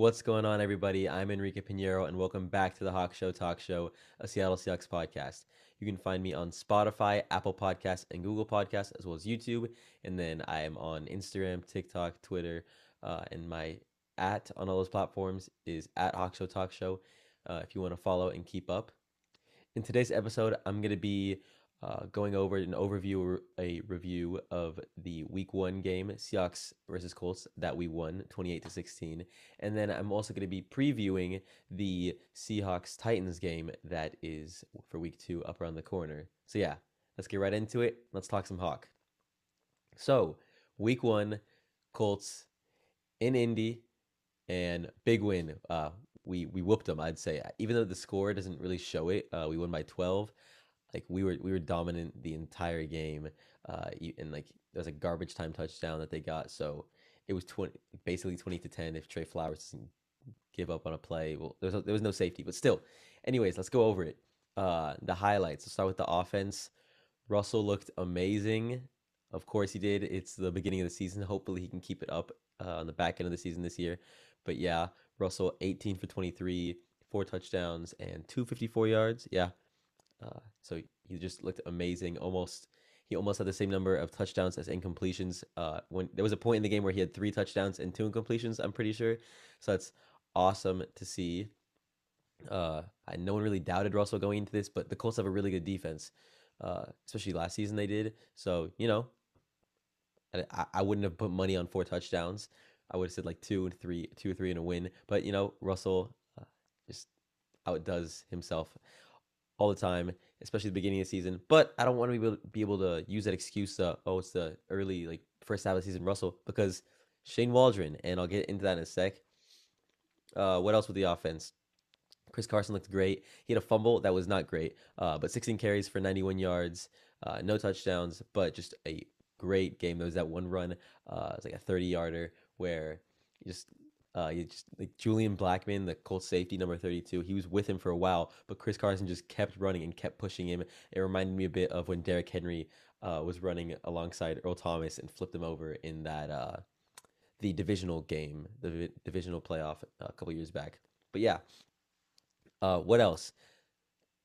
What's going on, everybody? I'm Enrique Pinheiro, and welcome back to the Hawk Show Talk Show, a Seattle Seahawks podcast. You can find me on Spotify, Apple Podcasts, and Google Podcasts, as well as YouTube. And then I am on Instagram, TikTok, Twitter, uh, and my at on all those platforms is at Hawk Show Talk Show. Uh, if you want to follow and keep up. In today's episode, I'm going to be uh, going over an overview, a review of the Week One game, Seahawks versus Colts, that we won 28 to 16, and then I'm also going to be previewing the Seahawks Titans game that is for Week Two up around the corner. So yeah, let's get right into it. Let's talk some Hawk. So Week One, Colts in Indy, and big win. Uh, we we whooped them. I'd say, even though the score doesn't really show it, uh, we won by 12 like we were we were dominant the entire game uh and like there was a garbage time touchdown that they got so it was 20 basically 20 to 10 if Trey Flowers doesn't give up on a play. Well there was, there was no safety but still. Anyways let's go over it. Uh the highlights. Let's start with the offense. Russell looked amazing. Of course he did. It's the beginning of the season. Hopefully he can keep it up uh, on the back end of the season this year. But yeah Russell 18 for 23 four touchdowns and 254 yards. Yeah uh, so he just looked amazing. Almost, he almost had the same number of touchdowns as incompletions. Uh, when there was a point in the game where he had three touchdowns and two incompletions, I'm pretty sure. So that's awesome to see. Uh, I, no one really doubted Russell going into this, but the Colts have a really good defense, uh, especially last season they did. So you know, I, I wouldn't have put money on four touchdowns. I would have said like two and three, two or three and a win. But you know, Russell uh, just outdoes himself all the time, especially the beginning of the season. But I don't want to be able, be able to use that excuse to, oh, it's the early, like, first half of the season Russell, because Shane Waldron, and I'll get into that in a sec. Uh, what else with the offense? Chris Carson looked great. He had a fumble that was not great, uh, but 16 carries for 91 yards, uh, no touchdowns, but just a great game. There was that one run, uh, it's like a 30 yarder where he just uh, just, like Julian Blackmon, the Colts safety number 32, he was with him for a while, but Chris Carson just kept running and kept pushing him. It reminded me a bit of when Derrick Henry uh, was running alongside Earl Thomas and flipped him over in that uh, the divisional game, the divisional playoff a couple years back. But yeah, uh, what else?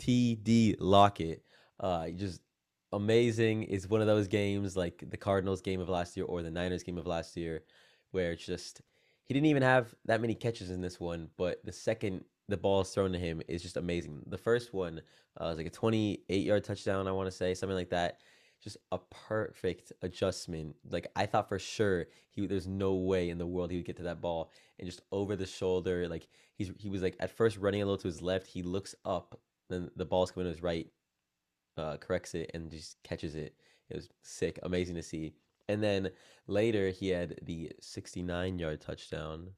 TD Lockett, uh, just amazing. Is one of those games like the Cardinals game of last year or the Niners game of last year, where it's just he didn't even have that many catches in this one, but the second the ball is thrown to him is just amazing. The first one uh, was like a 28 yard touchdown, I want to say, something like that. Just a perfect adjustment. Like I thought for sure he there's no way in the world he would get to that ball and just over the shoulder. Like he's he was like at first running a little to his left. He looks up, then the ball's coming to his right, uh, corrects it and just catches it. It was sick, amazing to see. And then later he had the 69 yard touchdown.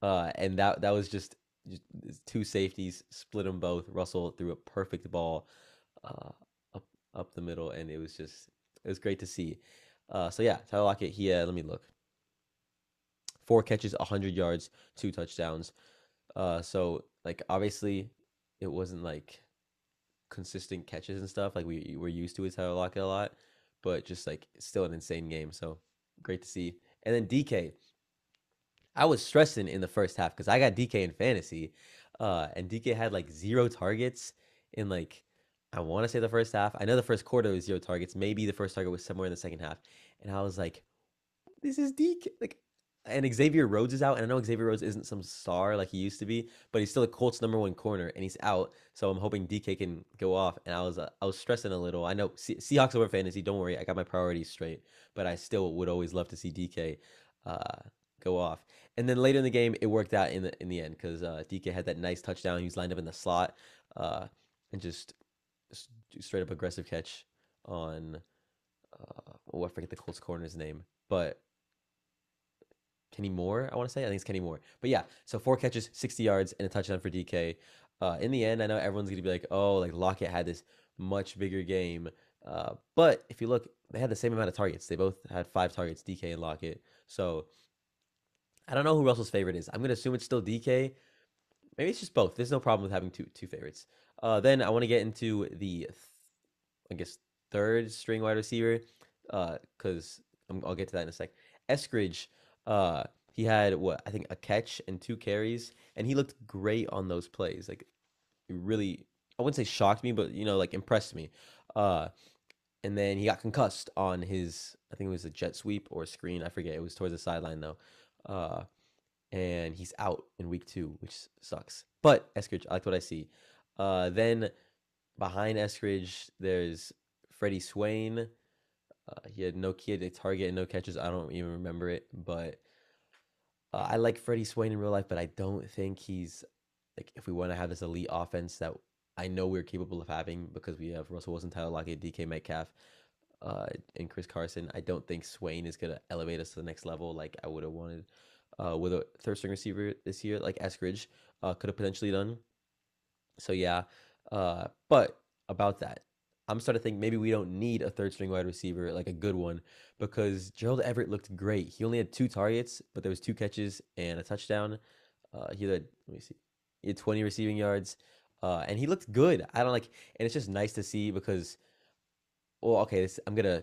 Uh, and that that was just, just two safeties split them both. Russell threw a perfect ball uh, up up the middle, and it was just it was great to see. Uh, so yeah, Tyler Lockett. He had, let me look. Four catches, 100 yards, two touchdowns. Uh, so like obviously, it wasn't like consistent catches and stuff like we were used to with Tyler Lockett a lot but just like still an insane game. So great to see. And then DK, I was stressing in the first half because I got DK in fantasy, uh, and DK had like zero targets in like I want to say the first half. I know the first quarter was zero targets. Maybe the first target was somewhere in the second half, and I was like, "This is DK." Like and Xavier Rhodes is out, and I know Xavier Rhodes isn't some star like he used to be, but he's still a Colts number one corner, and he's out. So I'm hoping DK can go off. And I was uh, I was stressing a little. I know Se- Seahawks over fantasy. Don't worry, I got my priorities straight. But I still would always love to see DK uh, go off. And then later in the game, it worked out in the in the end because uh, DK had that nice touchdown. He was lined up in the slot uh, and just, just straight up aggressive catch on. Uh, oh, I forget the Colts corner's name, but Kenny Moore, I want to say. I think it's Kenny Moore. But yeah, so four catches, 60 yards, and a touchdown for DK. Uh, in the end, I know everyone's going to be like, oh, like Lockett had this much bigger game. Uh, but if you look, they had the same amount of targets. They both had five targets, DK and Lockett. So I don't know who Russell's favorite is. I'm going to assume it's still DK. Maybe it's just both. There's no problem with having two two favorites. Uh, then I want to get into the, th- I guess, third string wide receiver because uh, I'll get to that in a sec. Eskridge uh, he had what I think a catch and two carries, and he looked great on those plays. Like, really, I wouldn't say shocked me, but you know, like impressed me. Uh, and then he got concussed on his, I think it was a jet sweep or screen. I forget. It was towards the sideline though. Uh, and he's out in week two, which sucks. But Eskridge, I like what I see. Uh, then behind Eskridge, there's Freddie Swain. Uh, he had no kid a target and no catches. I don't even remember it, but uh, I like Freddie Swain in real life, but I don't think he's like if we want to have this elite offense that I know we're capable of having because we have Russell Wilson, Tyler Lockett, DK Metcalf, uh, and Chris Carson. I don't think Swain is gonna elevate us to the next level like I would have wanted uh, with a third string receiver this year, like Eskridge uh, could have potentially done. So yeah, uh, but about that, I'm starting to think maybe we don't need a third string wide receiver, like a good one, because Gerald Everett looked great. He only had two targets, but there was two catches and a touchdown. Uh, he had let me see, he had 20 receiving yards, uh, and he looked good. I don't like, and it's just nice to see because, well, okay, this, I'm gonna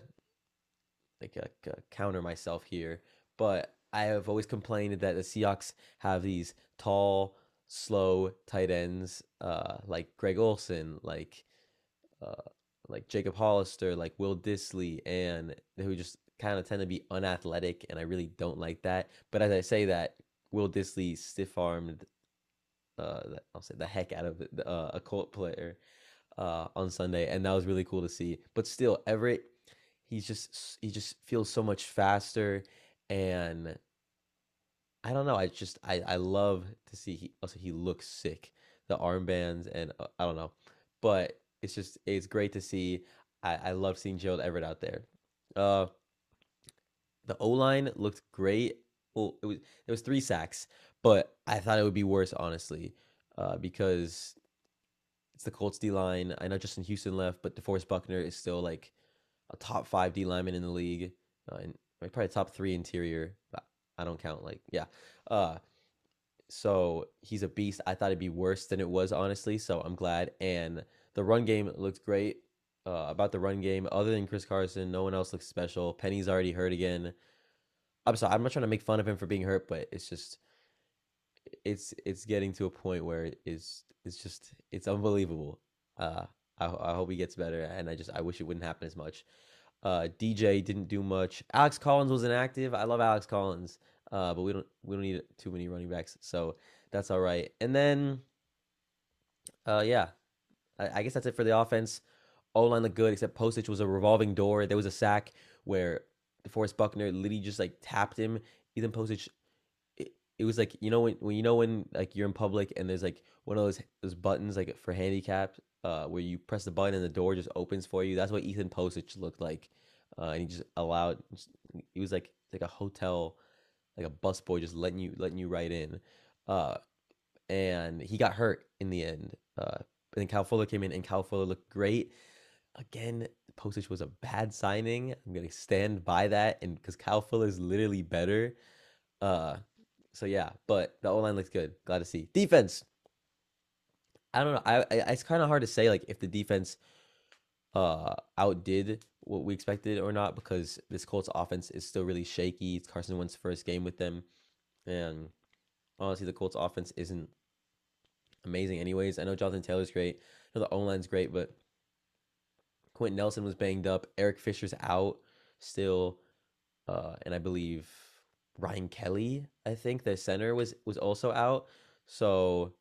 like uh, counter myself here, but I have always complained that the Seahawks have these tall, slow tight ends, uh, like Greg Olsen, like uh, like Jacob Hollister, like Will Dissly, and who just kind of tend to be unathletic, and I really don't like that. But as I say that, Will Dissly stiff armed, uh, I'll say the heck out of uh, a Colt player uh, on Sunday, and that was really cool to see. But still, Everett, he's just he just feels so much faster and I don't know. I just I I love to see he also he looks sick. The armbands and uh, I don't know, but it's just it's great to see. I I love seeing Gerald Everett out there. Uh, the O line looked great. Well, it was it was three sacks, but I thought it would be worse honestly, uh, because it's the Colts D line. I know Justin Houston left, but DeForest Buckner is still like a top five D lineman in the league, uh, and probably top three interior. I don't count like yeah. Uh, so he's a beast. I thought it'd be worse than it was honestly. So I'm glad. And the run game looked great. Uh, about the run game, other than Chris Carson, no one else looks special. Penny's already hurt again. I'm sorry. I'm not trying to make fun of him for being hurt, but it's just it's it's getting to a point where it is it's just it's unbelievable. Uh, I, I hope he gets better, and I just I wish it wouldn't happen as much. Uh, DJ didn't do much. Alex Collins was inactive. I love Alex Collins, uh, but we don't we don't need too many running backs, so that's all right. And then, uh, yeah, I, I guess that's it for the offense. O line looked good, except Pocic was a revolving door. There was a sack where DeForest Buckner literally just like tapped him. Ethan Pocic, it, was like you know when when you know when like you're in public and there's like one of those those buttons like for handicapped uh, where you press the button and the door just opens for you. That's what Ethan Pocic looked like, uh, and he just allowed. He was like like a hotel, like a busboy, just letting you letting you right in. Uh, and he got hurt in the end. Uh, and then Kyle Fuller came in, and Kyle Fuller looked great. Again, Pocic was a bad signing. I'm gonna stand by that, and because Kyle Fuller is literally better. Uh, so yeah, but the O line looks good. Glad to see defense. I don't know. I, I it's kind of hard to say like if the defense uh outdid what we expected or not because this Colts offense is still really shaky. It's Carson Wentz's first game with them, and honestly, the Colts offense isn't amazing. Anyways, I know Jonathan Taylor's great. I know the O line's great, but Quenton Nelson was banged up. Eric Fisher's out still, uh, and I believe Ryan Kelly, I think the center was was also out. So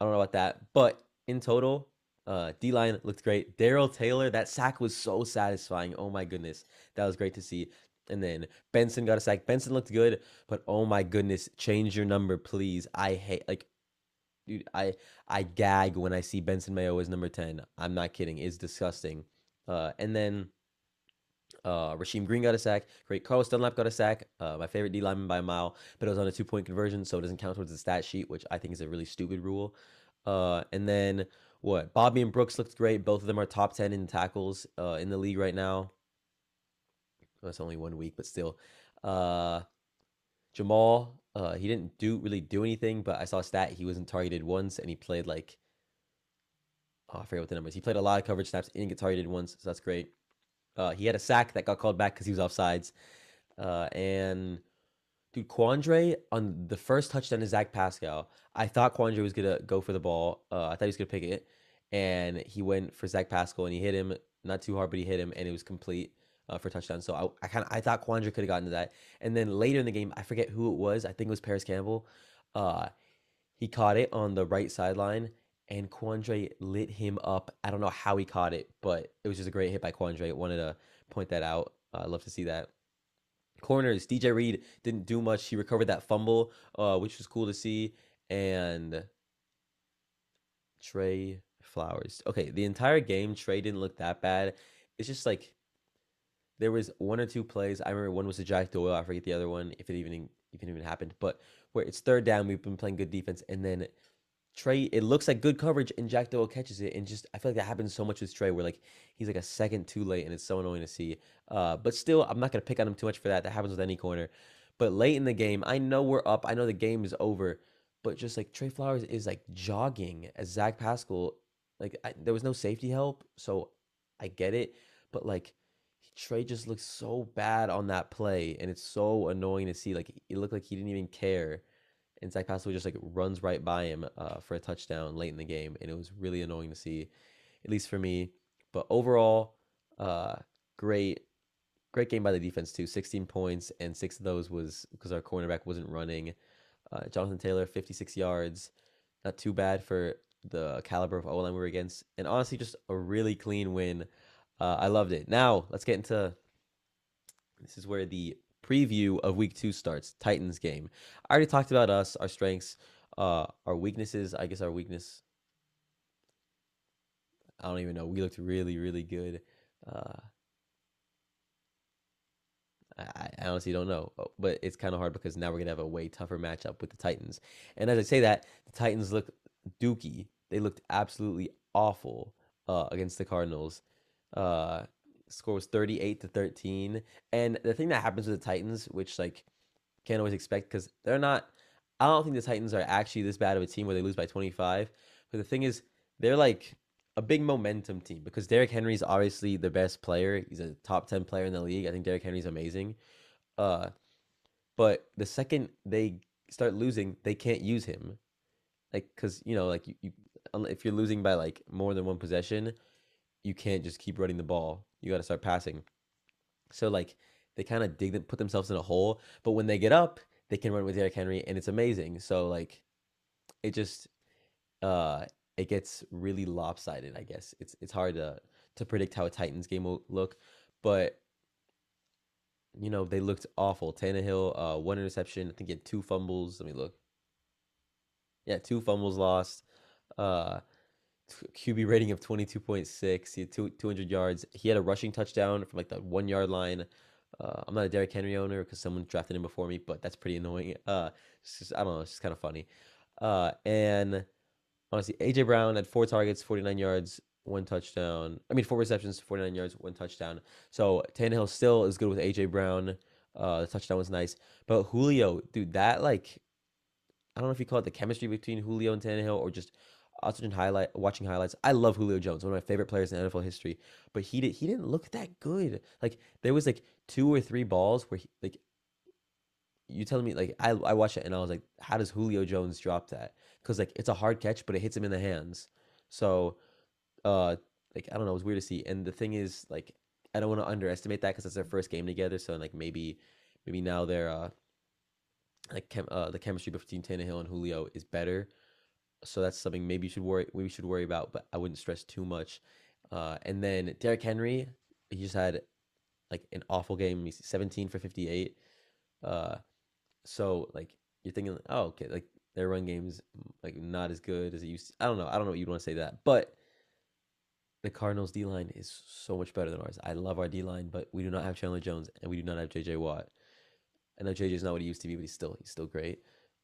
I don't know about that, but in total, uh, D line looked great. Darrell Taylor, that sack was so satisfying. Oh my goodness, that was great to see. And then Benson got a sack. Benson looked good, but oh my goodness, change your number, please. I hate like, dude, I I gag when I see Benson Mayo as number ten. I'm not kidding. It's disgusting. Uh, and then uh, Rasheem Green got a sack. Great. Carlos Dunlap got a sack. Uh, my favorite D lineman by a mile, but it was on a two point conversion, so it doesn't count towards the stat sheet, which I think is a really stupid rule. Uh, and then what? Bobby and Brooks looked great. Both of them are top 10 in tackles uh, in the league right now. It's only one week, but still. Uh, Jamal, uh, he didn't do really do anything, but I saw a stat. He wasn't targeted once, and he played like, oh, I forget what the numbers. He played a lot of coverage snaps, he didn't get targeted once, so that's great. Uh, he had a sack that got called back because he was offsides. Uh, and Dude, Quandre on the first touchdown to Zach Pascal, I thought Quandre was gonna go for the ball. Uh, I thought he was gonna pick it, and he went for Zach Pascal and he hit him not too hard, but he hit him and it was complete uh, for touchdown. So I, I kind of I thought Quandre could have gotten to that, and then later in the game, I forget who it was. I think it was Parris Campbell. Uh, he caught it on the right sideline, and Quandre lit him up. I don't know how he caught it, but it was just a great hit by Quandre. Wanted to point that out. Uh, I love to see that. Corners, DJ Reed didn't do much. He recovered that fumble, uh, which was cool to see. And Trey Flowers. Okay, the entire game, Trey didn't look that bad. It's just like there was one or two plays. I remember one was a Jack Doyle. I forget the other one, if it even even even happened. But where it's third down, we've been playing good defense, and then Trey, it looks like good coverage, and Jack Doyle catches it, and just I feel like that happens so much with Trey, where like he's like a second too late, and it's so annoying to see. Uh, but still, I'm not gonna pick on him too much for that. That happens with any corner. But late in the game, I know we're up. I know the game is over, but just like Trey Flowers is like jogging as Zach Pascal, like I, there was no safety help, so I get it. But like Trey just looks so bad on that play, and it's so annoying to see. Like it looked like he didn't even care and Zach Pascal just like runs right by him uh, for a touchdown late in the game, and it was really annoying to see, at least for me. But overall, uh, great, great game by the defense too. 16 points, and six of those was because our cornerback wasn't running. Uh, Jonathan Taylor, 56 yards, not too bad for the caliber of O line we were against, and honestly, just a really clean win. Uh, I loved it. Now let's get into. This is where the preview of week two starts. Titans game. I already talked about us, our strengths, uh, our weaknesses. I guess our weakness. I don't even know. We looked really, really good. Uh, I, I honestly don't know, oh, but it's kind of hard because now we're gonna have a way tougher matchup with the Titans. And as I say that, the Titans look dookie. They looked absolutely awful uh, against the Cardinals. Uh, score was 38 to 13. And the thing that happens with the Titans, which like can't always expect because they're not I don't think the Titans are actually this bad of a team where they lose by 25. But the thing is, they're like a big momentum team because Derrick Henry's obviously the best player. He's a top 10 player in the league. I think Derrick Henry's amazing. Uh but the second they start losing, they can't use him. Like cuz you know, like you, you if you're losing by like more than one possession, you can't just keep running the ball. You got to start passing. So like they kind of dig them, put themselves in a hole. But when they get up, they can run with Derrick Henry, and it's amazing. So like, it just uh it gets really lopsided. I guess it's it's hard to to predict how a Titans game will look, but you know they looked awful. Tannehill, uh, one interception. I think he had two fumbles. Let me look. Yeah, two fumbles lost. Uh, QB rating of 22.6. He had two, 200 yards. He had a rushing touchdown from like the one yard line. Uh, I'm not a Derrick Henry owner because someone drafted him before me, but that's pretty annoying. Uh, just, I don't know. It's just kind of funny. Uh, and honestly, AJ Brown had four targets, 49 yards, one touchdown. I mean, four receptions, 49 yards, one touchdown. So Tannehill still is good with AJ Brown. Uh, the touchdown was nice, but Julio, dude, that like, I don't know if you call it the chemistry between Julio and Tannehill or just watching highlight watching highlights. I love Julio Jones, one of my favorite players in NFL history. But he did he didn't look that good. Like there was like two or three balls where he like you telling me like I I watched it and I was like, how does Julio Jones drop that? Because like it's a hard catch, but it hits him in the hands. So uh like I don't know, it was weird to see. And the thing is like I don't want to underestimate that because it's their first game together. So like maybe maybe now they're uh like chem- uh, the chemistry between Tannehill and Julio is better so that's something maybe you should worry we should worry about, but I wouldn't stress too much. Uh, and then Derrick Henry, he just had like an awful game. He's 17 for 58. Uh, so like you're thinking, oh okay, like their run game's like not as good as it used. To. I don't know. I don't know what you'd want to say that, but the Cardinals D line is so much better than ours. I love our D line, but we do not have Chandler Jones and we do not have JJ Watt. I know JJ's not what he used to be, but he's still he's still great.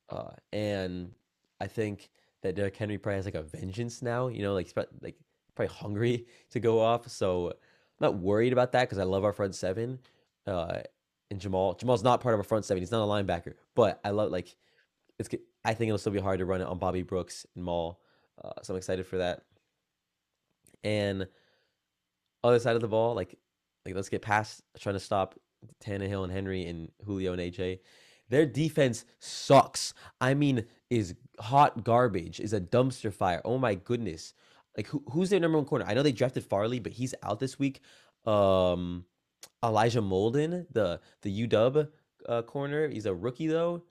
Uh, and I think that Derrick Henry probably has like a vengeance now. You know, like he's probably, like probably hungry to go off. So I'm not worried about that because I love our front seven. Uh, and Jamal, Jamal's not part of our front seven. He's not a linebacker, but I love like it's. I think it'll still be hard to run it on Bobby Brooks and Maul. Uh, so I'm excited for that. And other side of the ball, like like let's get past trying to stop Tannehill and Henry and Julio and AJ. Their defense sucks. I mean, is hot garbage, is a dumpster fire. Oh my goodness. Like who, who's their number one corner? I know they drafted Farley, but he's out this week. Um Elijah Molden, the the UW uh, corner. He's a rookie though.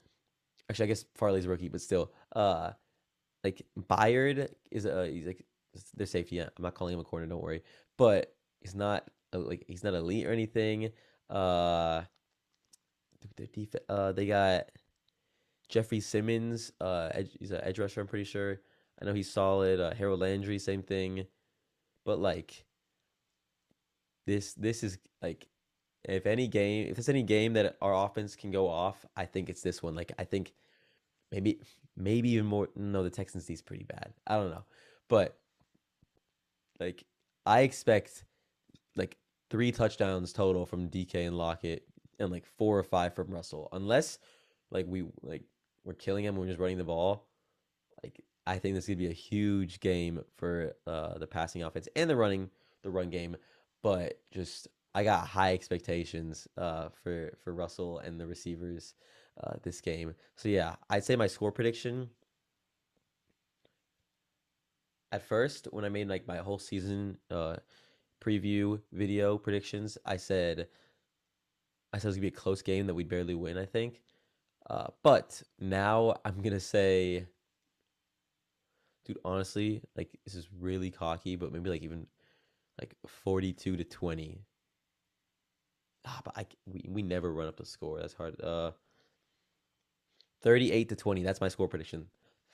Actually, I guess Farley's a rookie, but still. Uh like Byard is a he's like their safety. Yeah, I'm not calling him a corner, don't worry. But he's not like he's not elite or anything. Uh their def- uh they got Jeffery Simmons, uh he's an edge rusher, I'm pretty sure. I know he's solid. Uh, Harold Landry, same thing. But like this this is like if any game if there's any game that our offense can go off, I think it's this one. Like I think maybe maybe even more no, the Texans D's pretty bad. I don't know. But like I expect like three touchdowns total from DK and Lockett and like four or five from Russell. Unless like we like we're killing him, we're just running the ball. Like I think this is gonna be a huge game for uh, the passing offense and the running the run game. But just I got high expectations uh, for for Russell and the receivers uh, this game. So yeah, I'd say my score prediction. At first, when I made like my whole season uh, preview video predictions, I said I said it was gonna be a close game that we'd barely win. I think, uh, but now I'm gonna say, dude, honestly, like this is really cocky, but maybe like even like 42 to 20. Ah, but I we, we never run up the score. That's hard. Uh 38 to 20. That's my score prediction.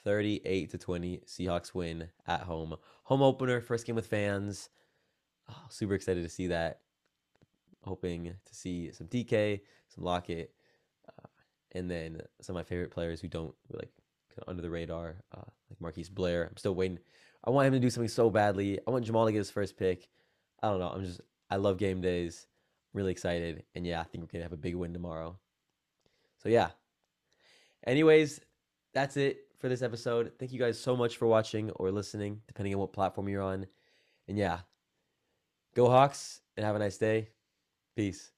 38 to 20. Seahawks win at home. Home opener, first game with fans. Oh, super excited to see that. Hoping to see some DK, some Lockett, uh, and then some of my favorite players who don't like kind of under the radar, uh, like Marquise Blair. I'm still waiting. I want him to do something so badly. I want Jamal to get his first pick. I don't know. I'm just I love game days. really excited, and yeah, I think we're gonna have a big win tomorrow. So yeah, Anyways, that's it for this episode. Thank you guys so much for watching or listening, depending on what platform you're on. And yeah, go Hawks and have a nice day. Peace.